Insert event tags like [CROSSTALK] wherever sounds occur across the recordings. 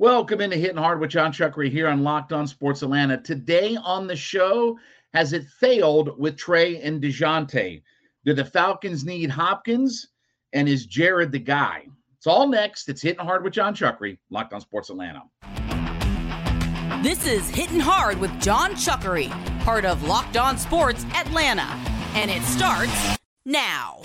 Welcome into Hitting Hard with Jon Chuckery here on Locked On Sports Atlanta. Today on the show, has it failed with Trae and DeJounte? Do the Falcons need Hopkins? And is Jared the guy? It's all next. It's Hitting Hard with Jon Chuckery, Locked On Sports Atlanta. This is Hitting Hard with Jon Chuckery, part of Locked On Sports Atlanta. And it starts now.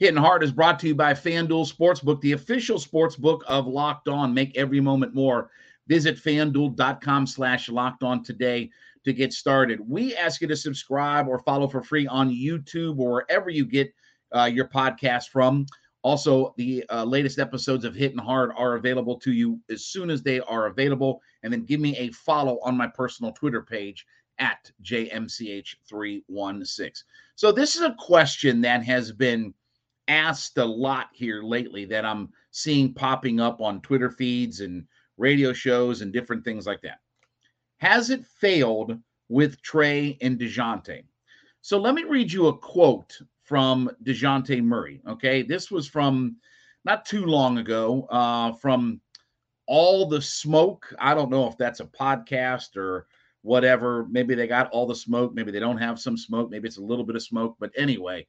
Hitting Hard is brought to you by FanDuel Sportsbook, the official sportsbook of Locked On. Make every moment more. Visit fanduel.com slash locked on today to get started. We ask you to subscribe or follow for free on YouTube or wherever you get uh, your podcast from. Also, the uh, latest episodes of Hitting Hard are available to you as soon as they are available. And then give me a follow on my personal Twitter page at JMCH316. So, this is a question that has been asked a lot here lately that I'm seeing popping up on Twitter feeds and radio shows and different things like that. Has it failed with Trae and DeJounte? So let me read you a quote from DeJounte Murray. Okay. This was from not too long ago uh, from All the Smoke. I don't know if that's a podcast or whatever. Maybe they got all the smoke. Maybe they don't have some smoke. Maybe it's a little bit of smoke. But anyway,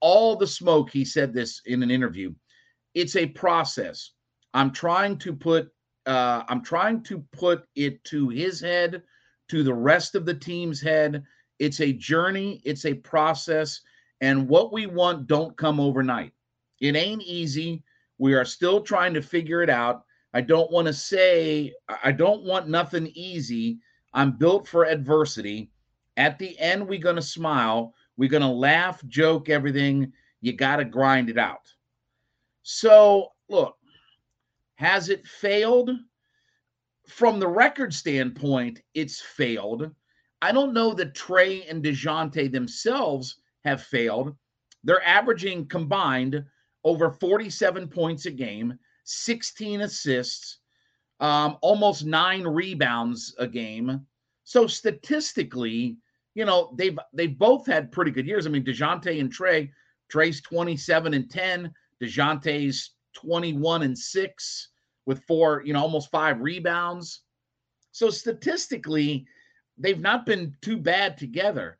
all the smoke. He said this in an interview. It's a process. I'm trying to put uh, I'm trying to put it to his head, to the rest of the team's head. It's a journey, it's a process, and what we want don't come overnight. It ain't easy. We are still trying to figure it out. I don't want to say I don't want nothing easy. I'm built for adversity. At the end, we're going to smile. We're going to laugh, joke, everything. You got to grind it out. So, look, has it failed? From the record standpoint, it's failed. I don't know that Trae and DeJounte themselves have failed. They're averaging combined over 47 points a game, 16 assists, um, almost nine rebounds a game. So statistically, you know, they've they've both had pretty good years. I mean, DeJounte and Trae, Trae's 27 and 10, DeJounte's 21 and 6 with four, you know, almost five rebounds. So statistically, they've not been too bad together.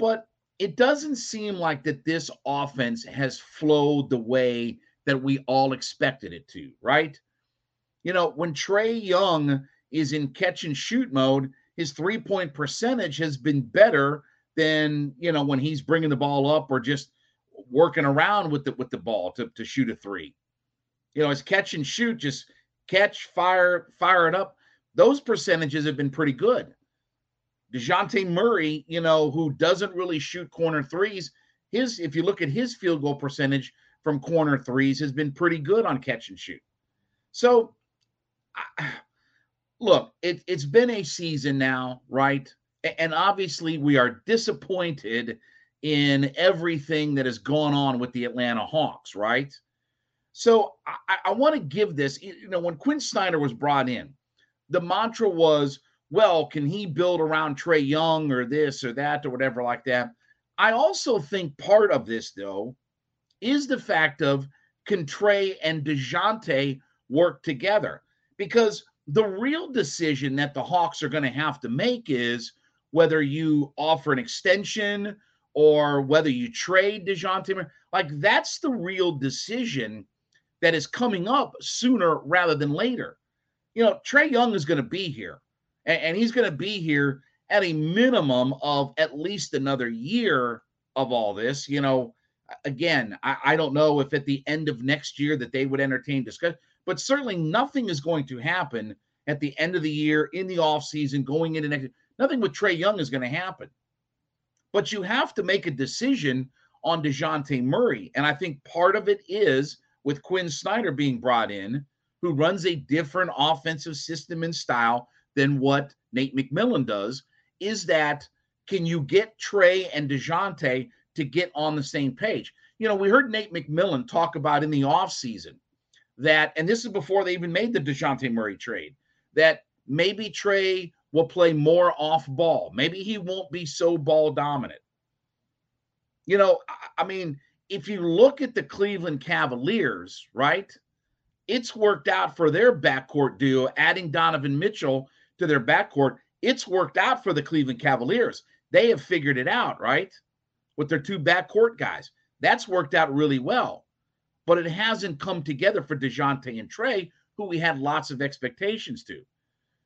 But it doesn't seem like that this offense has flowed the way that we all expected it to, right? You know, when Trae Young is in catch and shoot mode, his three point percentage has been better than you know when he's bringing the ball up or just working around with the with the ball to, to shoot a three. You know, his catch and shoot, just catch, fire, fire it up. Those percentages have been pretty good. DeJounte Murray, you know, who doesn't really shoot corner threes, his if you look at his field goal percentage from corner threes has been pretty good on catch and shoot. So I, look, it, it's been a season now, right? And obviously, we are disappointed in everything that has gone on with the Atlanta Hawks, right? So I, I want to give this, you know, when Quin Snyder was brought in, the mantra was, well, can he build around Trae Young or this or that or whatever like that? I also think part of this, though, is the fact of can Trae and DeJounte work together? Because the real decision that the Hawks are going to have to make is whether you offer an extension or whether you trade DeJounte. Like that's the real decision that is coming up sooner rather than later. You know, Trae Young is going to be here, and, and he's going to be here at a minimum of at least another year of all this. You know, again, I, I don't know if at the end of next year that they would entertain discussion but certainly nothing is going to happen at the end of the year, in the offseason, going into next. Nothing with Trae Young is going to happen. But you have to make a decision on DeJounte Murray. And I think part of it is with Quin Snyder being brought in, who runs a different offensive system and style than what Nate McMillan does, is that can you get Trae and DeJounte to get on the same page? You know, we heard Nate McMillan talk about in the offseason that, and this is before they even made the DeJounte Murray trade, that maybe Trae will play more off ball. Maybe he won't be so ball dominant. You know, I mean, if you look at the Cleveland Cavaliers, right? It's worked out for their backcourt duo, adding Donovan Mitchell to their backcourt. It's worked out for the Cleveland Cavaliers. They have figured it out, right? With their two backcourt guys. That's worked out really well. But it hasn't come together for DeJounte and Trae, who we had lots of expectations to.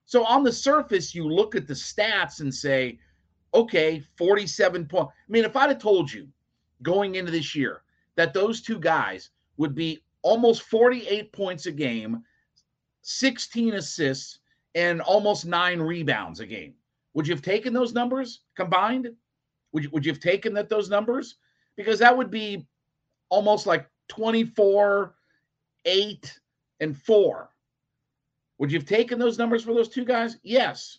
So on the surface, you look at the stats and say, okay, 47 points. I mean, if I'd have told you going into this year that those two guys would be almost 48 points a game, 16 assists, and almost nine rebounds a game, would you have taken those numbers combined? Would you, would you have taken that those numbers? Because that would be almost like 24, 8, and 4 would you have taken those numbers for those two guys? Yes.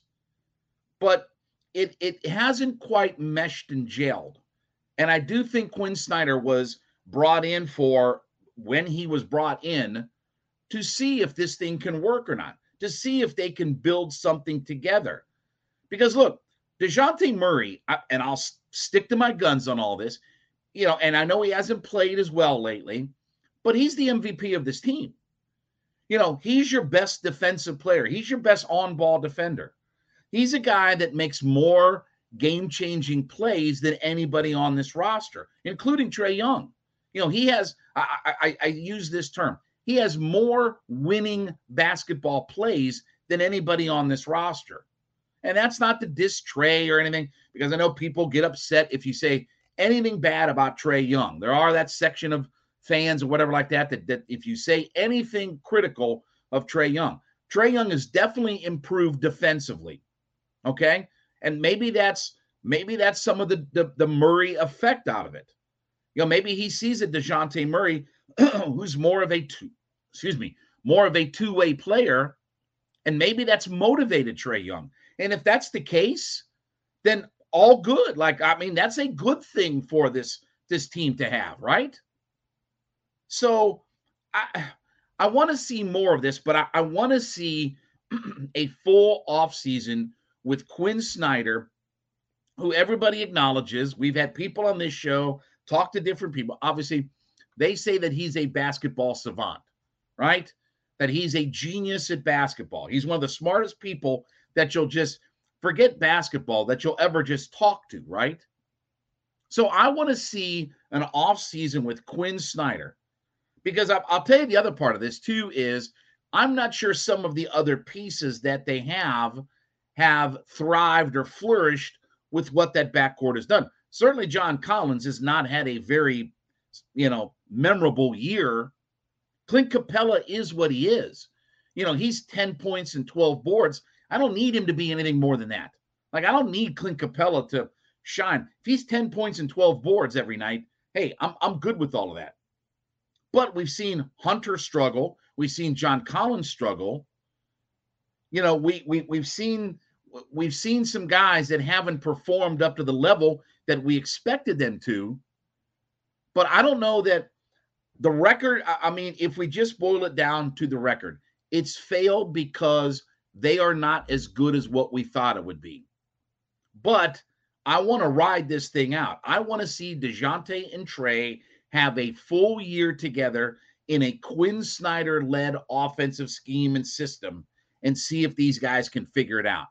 But it it hasn't quite meshed and gelled. And I do think Quin Snyder was brought in for when he was brought in to see if this thing can work or not, to see if they can build something together. Because look, DeJounte Murray, and I'll stick to my guns on all this, you know, and I know he hasn't played as well lately, but he's the MVP of this team you know, he's your best defensive player. He's your best on ball defender. He's a guy that makes more game changing plays than anybody on this roster, including Trae Young. You know, he has, I, I, I use this term, he has more winning basketball plays than anybody on this roster. And that's not to diss Trae or anything, because I know people get upset if you say anything bad about Trae Young. There are that section of fans or whatever like that, that, that if you say anything critical of Trae Young, Trae Young has definitely improved defensively. Okay. And maybe that's maybe that's some of the, the, the Murray effect out of it. You know, maybe he sees a DeJounte Murray [CLEARS THROAT] who's more of a two, excuse me, more of a two-way player, and maybe that's motivated Trae Young. And if that's the case, then all good. Like, I mean, that's a good thing for this this team to have, right? So I I want to see more of this, but I, I want to see [CLEARS THROAT] a full offseason with Quin Snyder, who everybody acknowledges. We've had people on this show talk to different people. Obviously, they say that he's a basketball savant, right? That he's a genius at basketball. He's one of the smartest people that you'll just forget basketball that you'll ever just talk to, right? So I want to see an off season with Quin Snyder because I'll, I'll tell you the other part of this too is I'm not sure some of the other pieces that they have have thrived or flourished with what that backcourt has done. Certainly, John Collins has not had a very, you know, memorable year. Clint Capela is what he is. You know, he's 10 points and 12 boards. I don't need him to be anything more than that. Like, I don't need Clint Capela to shine. If he's 10 points and 12 boards every night, hey, I'm, I'm good with all of that. But we've seen Hunter struggle. We've seen John Collins struggle. You know, we we we've seen we've seen some guys that haven't performed up to the level that we expected them to. But I don't know that the record. I mean, if we just boil it down to the record, it's failed because they are not as good as what we thought it would be. But I want to ride this thing out. I want to see DeJounte and Trae have a full year together in a Quin Snyder led offensive scheme and system and see if these guys can figure it out.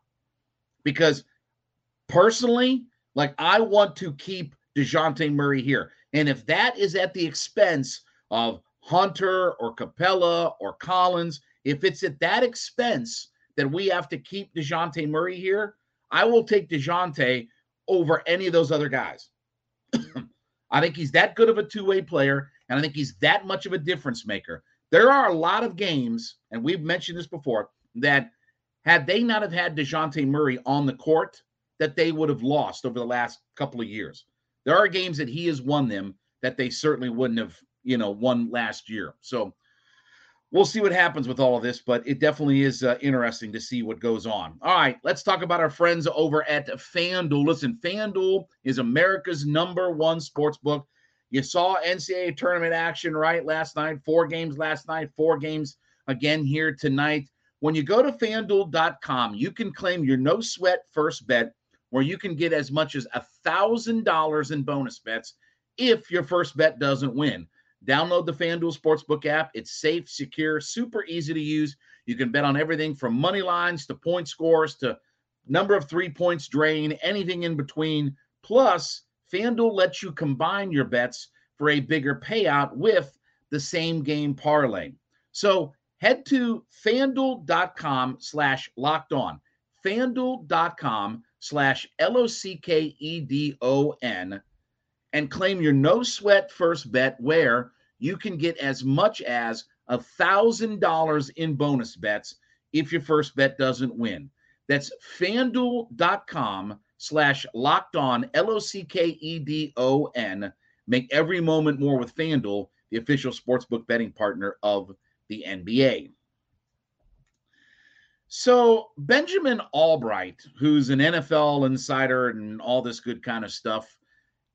Because personally, like I want to keep DeJounte Murray here. And if that is at the expense of Hunter or Capela or Collins, if it's at that expense that we have to keep DeJounte Murray here, I will take DeJounte over any of those other guys. [CLEARS THROAT] I think he's that good of a two way player, and I think he's that much of a difference maker. There are a lot of games, and we've mentioned this before, that had they not have had DeJounte Murray on the court, that they would have lost over the last couple of years. There are games that he has won them that they certainly wouldn't have, you know, won last year. So we'll see what happens with all of this, but it definitely is uh, interesting to see what goes on. All right, let's talk about our friends over at FanDuel. Listen, FanDuel is America's number one sports book. You saw NCAA tournament action right last night, four games last night, four games again here tonight. When you go to fanduel.com, you can claim your no sweat first bet where you can get as much as a $1,000 in bonus bets if your first bet doesn't win. Download the FanDuel Sportsbook app. It's safe, secure, super easy to use. You can bet on everything from money lines to point scores to number of three points drain, anything in between. Plus, FanDuel lets you combine your bets for a bigger payout with the same game parlay. So head to fanduel.com slash locked on. Fanduel.com slash L O C K E D O N and claim your no sweat first bet where you can get as much as a thousand dollars in bonus bets if your first bet doesn't win. That's fanduel.com slash locked on L O C K E D O N. Make every moment more with FanDuel, the official sportsbook betting partner of the NBA. So Benjamin Allbright, who's an NFL insider and all this good kind of stuff,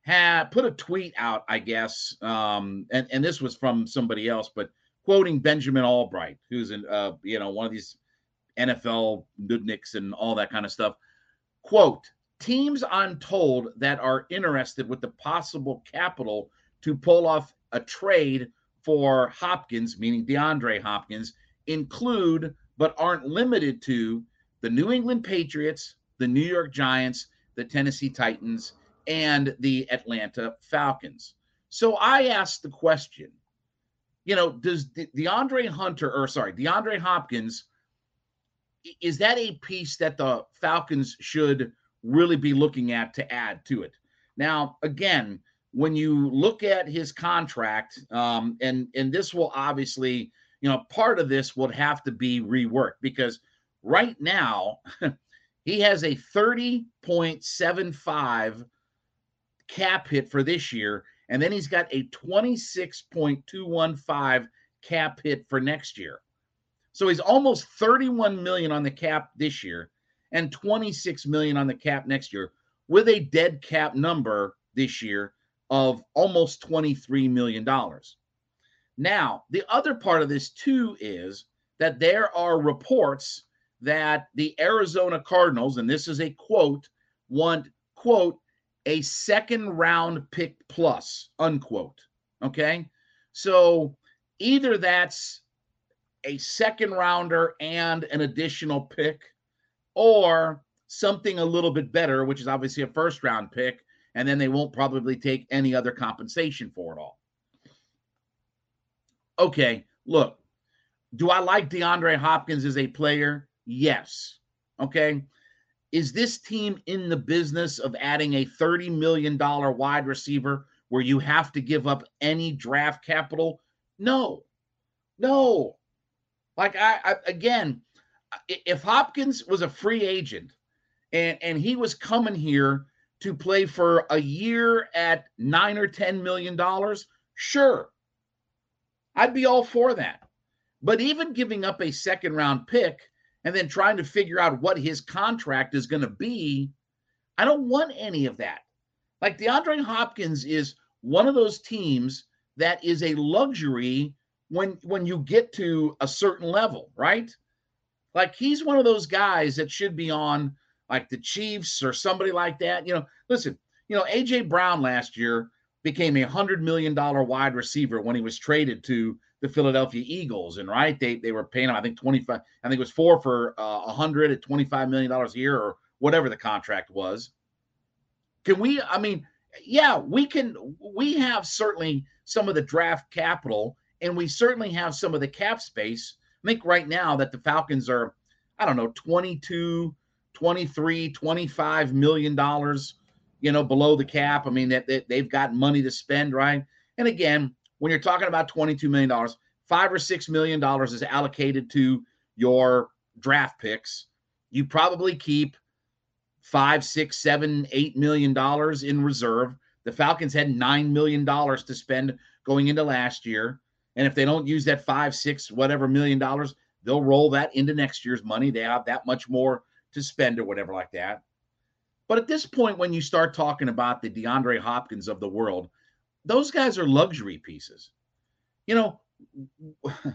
had put a tweet out, I guess, um, and and this was from somebody else, but quoting Benjamin Allbright, who's in uh, you know one of these NFL nudniks and all that kind of stuff. Quote: Teams I'm told that are interested with the possible capital to pull off a trade for Hopkins, meaning DeAndre Hopkins, include but aren't limited to the New England Patriots, the New York Giants, the Tennessee Titans, and the Atlanta Falcons. So I asked the question, you know, does De- DeAndre Hunter, or sorry, DeAndre Hopkins, is that a piece that the Falcons should really be looking at to add to it? Now, again, when you look at his contract, um, and and this will obviously, you know, part of this would have to be reworked because right now [LAUGHS] he has a 30.75 cap hit for this year, and then he's got a 26.215 cap hit for next year. So he's almost 31 million on the cap this year and 26 million on the cap next year with a dead cap number this year of almost 23 million dollars. Now, the other part of this too is that there are reports that the Arizona Cardinals and this is a quote want quote a second round pick plus, unquote. Okay. So either that's a second rounder and an additional pick, or something a little bit better, which is obviously a first round pick, and then they won't probably take any other compensation for it all. Okay, look, do I like DeAndre Hopkins as a player? Yes. Okay. Is this team in the business of adding a $30 million wide receiver where you have to give up any draft capital? No, no. Like, I, I again, if Hopkins was a free agent and, and he was coming here to play for a year at nine or ten million dollars, sure, I'd be all for that. But even giving up a second round pick and then trying to figure out what his contract is going to be. I don't want any of that. Like DeAndre Hopkins is one of those teams that is a luxury when when you get to a certain level, right? Like he's one of those guys that should be on like the Chiefs or somebody like that. You know, listen, you know, AJ Brown last year became a hundred million dollar wide receiver when he was traded to the Philadelphia Eagles, and right, they they were paying him, I think twenty five, I think it was four for uh, a uh, hundred at twenty five million dollars a year or whatever the contract was. Can we? I mean, yeah, we can. We have certainly some of the draft capital, and we certainly have some of the cap space. I think right now that the Falcons are, I don't know, 22, 23, 25 million dollars, you know, below the cap. I mean, that, that they've got money to spend, right? And again, when you're talking about $22 million, five or six million dollars is allocated to your draft picks. You probably keep five, six, seven, eight million dollars in reserve. The Falcons had nine million dollars to spend going into last year. And if they don't use that five, six, whatever million dollars, they'll roll that into next year's money. They have that much more to spend or whatever like that. But at this point, when you start talking about the DeAndre Hopkins of the world, those guys are luxury pieces. You know, [LAUGHS]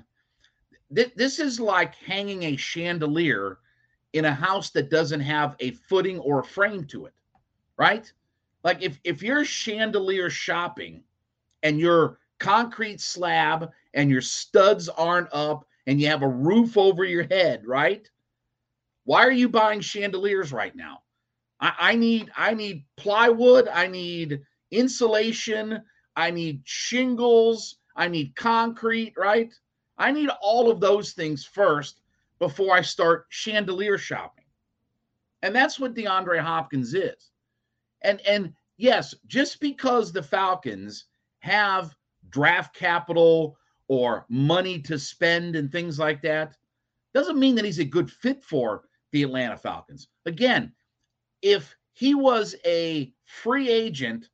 this is like hanging a chandelier in a house that doesn't have a footing or a frame to it, right? Like if if you're chandelier shopping and your concrete slab and your studs aren't up and you have a roof over your head, right? Why are you buying chandeliers right now? I, I need I need plywood, I need insulation, I need shingles, I need concrete, right? I need all of those things first before I start chandelier shopping. And that's what DeAndre Hopkins is. And and yes, just because the Falcons have draft capital or money to spend and things like that doesn't mean that he's a good fit for the Atlanta Falcons. Again, if he was a free agent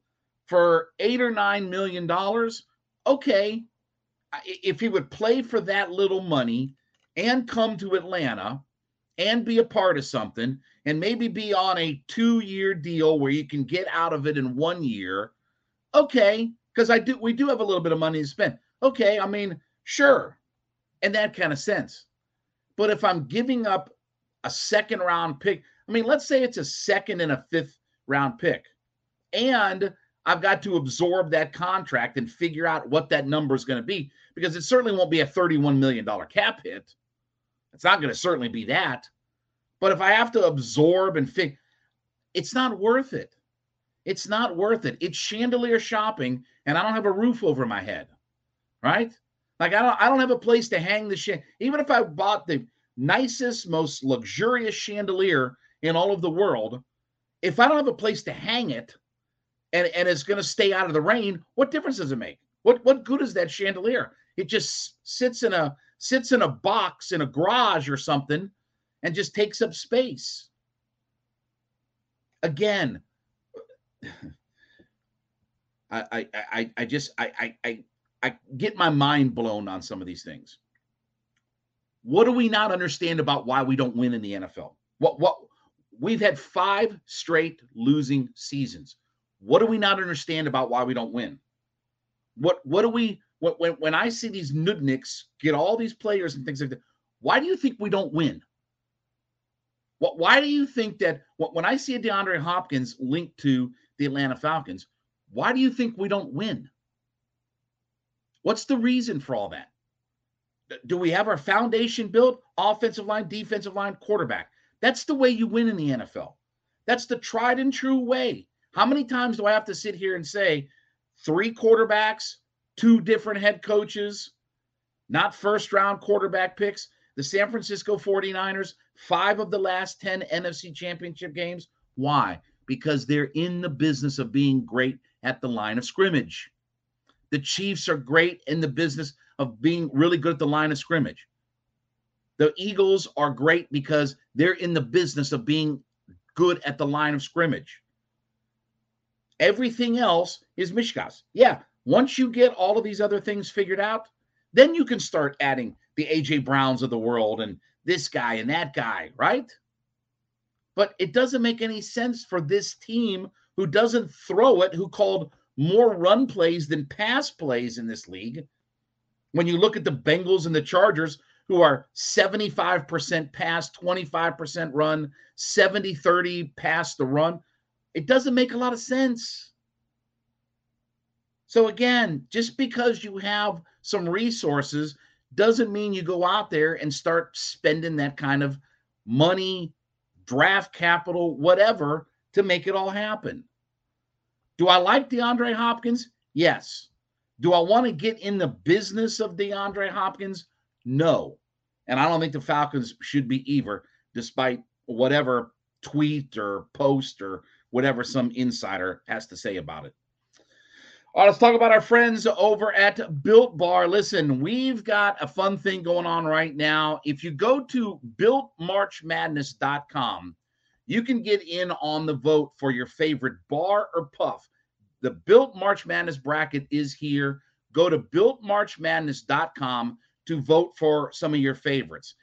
for eight or nine million dollars, okay. If he would play for that little money and come to Atlanta and be a part of something and maybe be on a two year deal where you can get out of it in one year, okay. Because I do, we do have a little bit of money to spend. Okay, I mean, sure, in that kind of sense. But if I'm giving up a second round pick, I mean, let's say it's a second and a fifth round pick, and I've got to absorb that contract and figure out what that number is going to be because it certainly won't be a $31 million cap hit. It's not going to certainly be that. But if I have to absorb and figure, it's not worth it. It's not worth it. It's chandelier shopping, and I don't have a roof over my head, right? Like I don't, I don't have a place to hang the shit. Even if I bought the nicest, most luxurious chandelier in all of the world, if I don't have a place to hang it, and, and it's going to stay out of the rain, what difference does it make? What what good is that chandelier? It just sits in a sits in a box in a garage or something and just takes up space. Again, I I I, I just I, I I get my mind blown on some of these things. What do we not understand about why we don't win in the NFL? What what we've had five straight losing seasons. What do we not understand about why we don't win? What what do we when when I see these nudniks get all these players and things like that? Why do you think we don't win? What why do you think that when I see a DeAndre Hopkins linked to the Atlanta Falcons, why do you think we don't win? What's the reason for all that? Do we have our foundation built? Offensive line, defensive line, quarterback. That's the way you win in the NFL. That's the tried and true way. How many times do I have to sit here and say three quarterbacks, two different head coaches, not first round quarterback picks? The San Francisco 49ers, five of the last 10 NFC championship games. Why? Because they're in the business of being great at the line of scrimmage. The Chiefs are great in the business of being really good at the line of scrimmage. The Eagles are great because they're in the business of being good at the line of scrimmage. Everything else is mishkas. Yeah, once you get all of these other things figured out, then you can start adding the AJ Browns of the world and this guy and that guy, right? But it doesn't make any sense for this team who doesn't throw it, who called more run plays than pass plays in this league. When you look at the Bengals and the Chargers, who are 75% pass, 25% run, 70 30 pass the run, it doesn't make a lot of sense. So, again, just because you have some resources doesn't mean you go out there and start spending that kind of money, draft capital, whatever to make it all happen. Do I like DeAndre Hopkins? Yes. Do I want to get in the business of DeAndre Hopkins? No. And I don't think the Falcons should be either, despite whatever tweet or post or whatever some insider has to say about it. All right, let's talk about our friends over at Built Bar. Listen, we've got a fun thing going on right now. If you go to builtmarchmadness.com, you can get in on the vote for your favorite bar or puff. The Built March Madness bracket is here. Go to builtmarchmadness.com to vote for some of your favorites.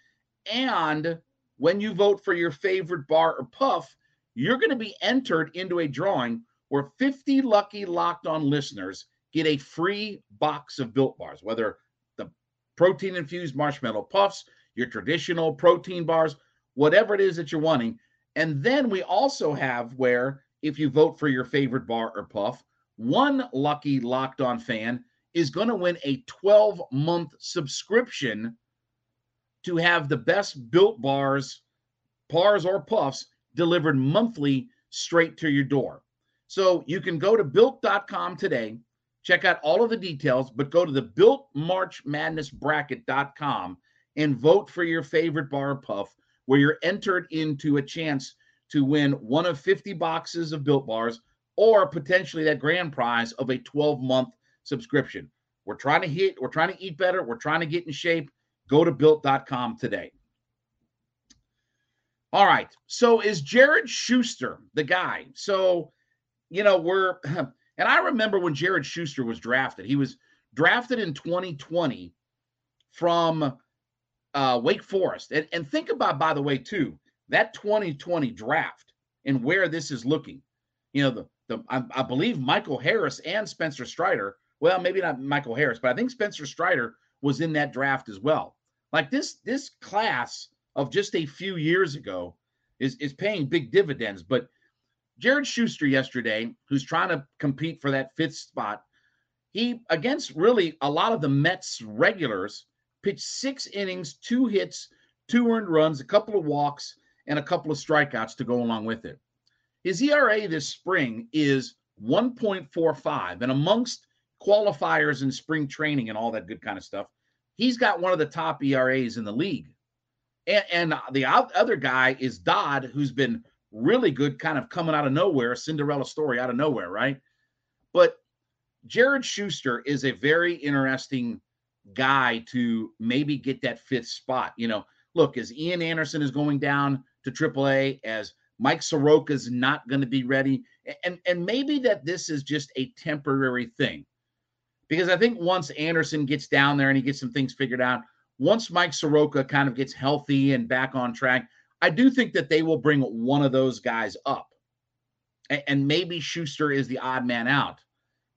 And when you vote for your favorite bar or puff, you're going to be entered into a drawing where 50 lucky locked on listeners get a free box of built bars, whether the protein infused marshmallow puffs, your traditional protein bars, whatever it is that you're wanting. And then we also have where if you vote for your favorite bar or puff, one lucky locked on fan is going to win a 12 month subscription to have the best built bars, bars, or puffs delivered monthly straight to your door. So you can go to built.com today, check out all of the details, but go to the built March Madness bracket.com and vote for your favorite bar puff, where you're entered into a chance to win one of 50 boxes of built bars or potentially that grand prize of a 12 month subscription. We're trying to hit, we're trying to eat better, we're trying to get in shape. Go to built.com today. All right. So is Jared Shuster the guy? So, you know, we're, [CLEARS THROAT] and I remember when Jared Shuster was drafted, he was drafted in 2020 from uh, Wake Forest. And, and think about, by the way, too, that 2020 draft and where this is looking. You know, the, the I, I believe Michael Harris and Spencer Strider, well, maybe not Michael Harris, but I think Spencer Strider was in that draft as well. Like this, this class of just a few years ago is is paying big dividends. But Jared Shuster yesterday, who's trying to compete for that fifth spot, he against really a lot of the Mets regulars pitched six innings, two hits, two earned runs, a couple of walks, and a couple of strikeouts to go along with it. His ERA this spring is 1.45, and amongst qualifiers in spring training and all that good kind of stuff, he's got one of the top ERAs in the league. And, and the other guy is Dodd, who's been really good, kind of coming out of nowhere, Cinderella story out of nowhere, right? But Jared Shuster is a very interesting guy to maybe get that fifth spot. You know, look, as Ian Anderson is going down to AAA, as Mike Soroka is not going to be ready, and and maybe that this is just a temporary thing, because I think once Anderson gets down there and he gets some things figured out, once Mike Soroka kind of gets healthy and back on track, I do think that they will bring one of those guys up. And maybe Shuster is the odd man out.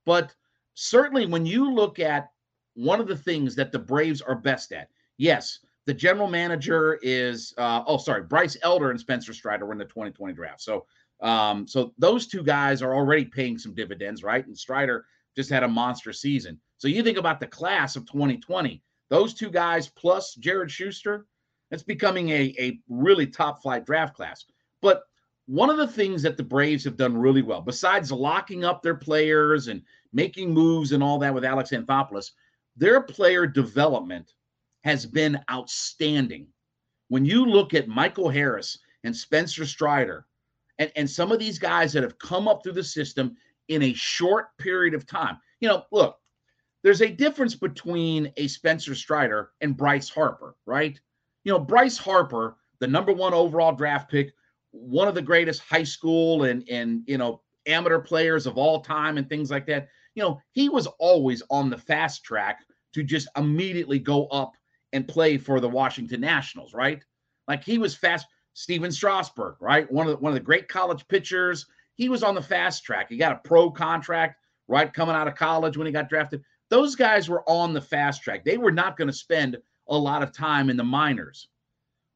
But certainly when you look at one of the things that the Braves are best at, yes, the general manager is uh, oh sorry, Bryce Elder and Spencer Strider were in the 2020 draft. So um, so those two guys are already paying some dividends, right? And Strider just had a monster season. So you think about the class of 2020 those two guys plus Jared Shuster, it's becoming a, a really top flight draft class. But one of the things that the Braves have done really well, besides locking up their players and making moves and all that with Alex Anthopoulos, their player development has been outstanding. When you look at Michael Harris and Spencer Strider and, and some of these guys that have come up through the system in a short period of time, you know, look, there's a difference between a Spencer Strider and Bryce Harper, right? You know, Bryce Harper, the number one overall draft pick, one of the greatest high school and and you know amateur players of all time and things like that. You know, he was always on the fast track to just immediately go up and play for the Washington Nationals, right? Like he was fast. Stephen Strasburg, right? One of the, one of the great college pitchers. He was on the fast track. He got a pro contract right coming out of college when he got drafted. Those guys were on the fast track. They were not going to spend a lot of time in the minors.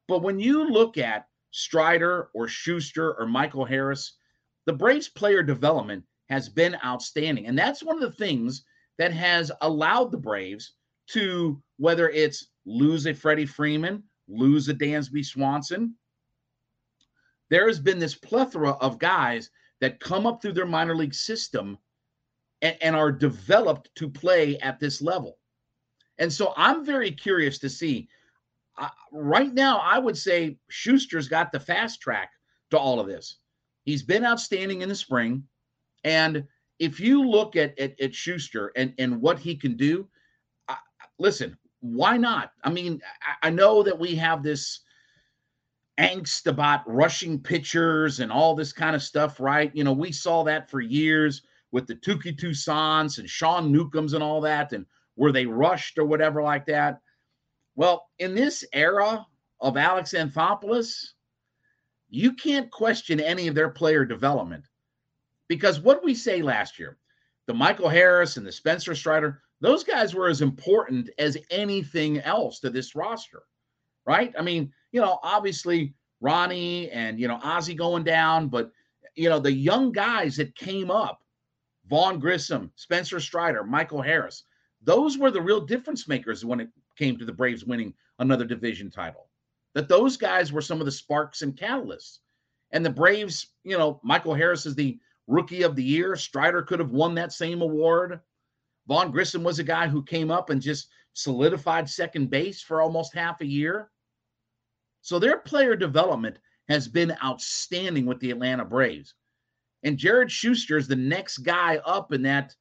But when you look at Strider or Shuster or Michael Harris, the Braves player development has been outstanding. And that's one of the things that has allowed the Braves to, whether it's lose a Freddie Freeman, lose a Dansby Swanson, there has been this plethora of guys that come up through their minor league system and, and are developed to play at this level. And so I'm very curious to see. Uh, right now, I would say Shuster's got the fast track to all of this. He's been outstanding in the spring. And if you look at, at, at Shuster and, and what he can do, uh, listen, why not? I mean, I, I know that we have this angst about rushing pitchers and all this kind of stuff, right? You know, we saw that for years with the Touki Toussaints and Sean Newcombs and all that, and were they rushed or whatever like that? Well, in this era of Alex Anthopoulos, you can't question any of their player development because what we say last year, the Michael Harris and the Spencer Strider, those guys were as important as anything else to this roster, right? I mean, you know, obviously Ronnie and, you know, Ozzie going down, but, you know, the young guys that came up, Vaughn Grissom, Spencer Strider, Michael Harris, those were the real difference makers when it came to the Braves winning another division title. That those guys were some of the sparks and catalysts. And the Braves, you know, Michael Harris is the rookie of the year. Strider could have won that same award. Vaughn Grissom was a guy who came up and just solidified second base for almost half a year. So their player development has been outstanding with the Atlanta Braves. And Jared Shuster is the next guy up in that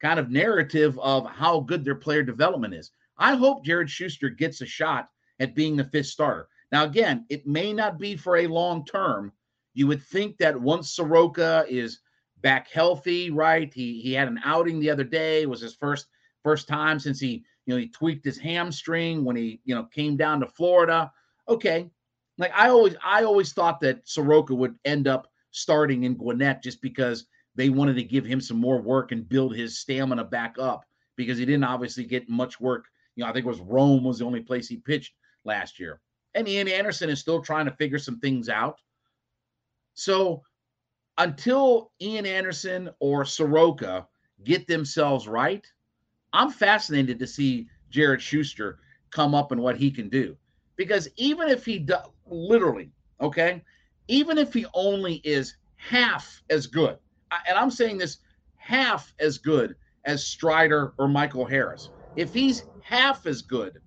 kind of narrative of how good their player development is. I hope Jared Shuster gets a shot at being the fifth starter. Now, again, it may not be for a long term. You would think that once Soroka is back healthy, right? He he had an outing the other day. It was his first first time since he you know he tweaked his hamstring when he you know came down to Florida. Okay, like I always I always thought that Soroka would end up starting in Gwinnett just because they wanted to give him some more work and build his stamina back up because he didn't obviously get much work. You know, I think it was Rome was the only place he pitched last year. And Ian Anderson is still trying to figure some things out. So until Ian Anderson or Soroka get themselves right, I'm fascinated to see Jared Shuster come up and what he can do. Because even if he does, literally, okay, even if he only is half as good, and I'm saying this half as good as Strider or Michael Harris, if he's half as good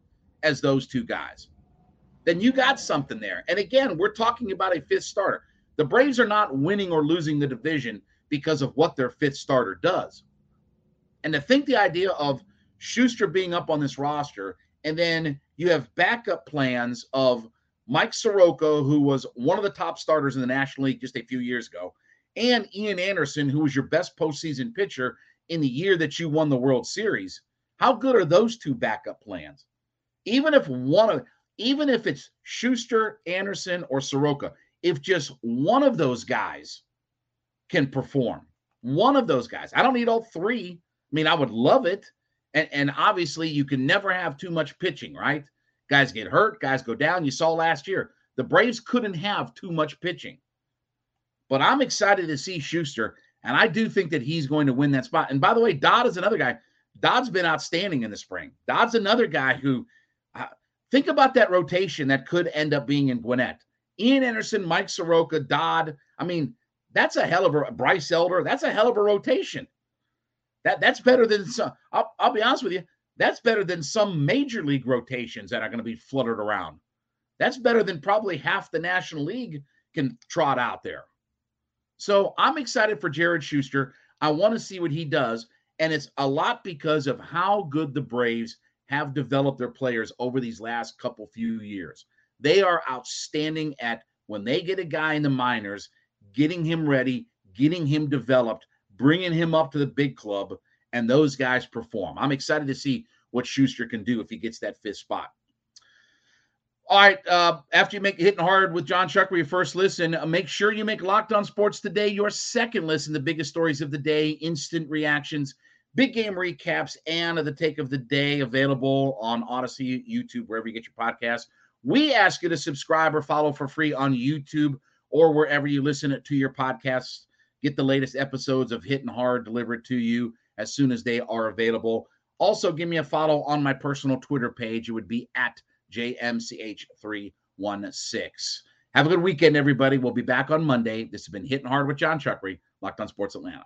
as those two guys, then you got something there. And again, we're talking about a fifth starter. The Braves are not winning or losing the division because of what their fifth starter does. And to think the idea of Shuster being up on this roster, and then you have backup plans of Mike Soroka, who was one of the top starters in the National League just a few years ago, and Ian Anderson, who was your best postseason pitcher in the year that you won the World Series. How good are those two backup plans? Even if one of even if it's Shuster, Anderson, or Soroka, if just one of those guys can perform, one of those guys, I don't need all three. I mean, I would love it. And, and obviously, you can never have too much pitching, right? Guys get hurt, guys go down. You saw last year, the Braves couldn't have too much pitching. But I'm excited to see Shuster, and I do think that he's going to win that spot. And by the way, Dodd is another guy. Dodd's been outstanding in the spring. Dodd's another guy who, uh, think about that rotation that could end up being in Gwinnett. Ian Anderson, Mike Soroka, Dodd. I mean, that's a hell of a Bryce Elder. That's a hell of a rotation. That that's better than some. I'll, I'll be honest with you. That's better than some major league rotations that are going to be fluttered around. That's better than probably half the National League can trot out there. So I'm excited for Jared Shuster. I want to see what he does. And it's a lot because of how good the Braves have developed their players over these last couple few years. They are outstanding at when they get a guy in the minors, getting him ready, getting him developed, bringing him up to the big club, and those guys perform. I'm excited to see what Shuster can do if he gets that fifth spot. All right. Uh, after you make hitting hard with Jon Chuck Chuckery, your first listen, uh, make sure you make Locked On Sports today your second listen. The biggest stories of the day, instant reactions, big game recaps, and the take of the day available on Odyssey, YouTube, wherever you get your podcasts. We ask you to subscribe or follow for free on YouTube or wherever you listen to your podcasts. Get the latest episodes of Hitting Hard delivered to you as soon as they are available. Also, give me a follow on my personal Twitter page. It would be at JMCH316. Have a good weekend, everybody. We'll be back on Monday. This has been Hitting Hard with Jon Chuckery, Locked on Sports Atlanta.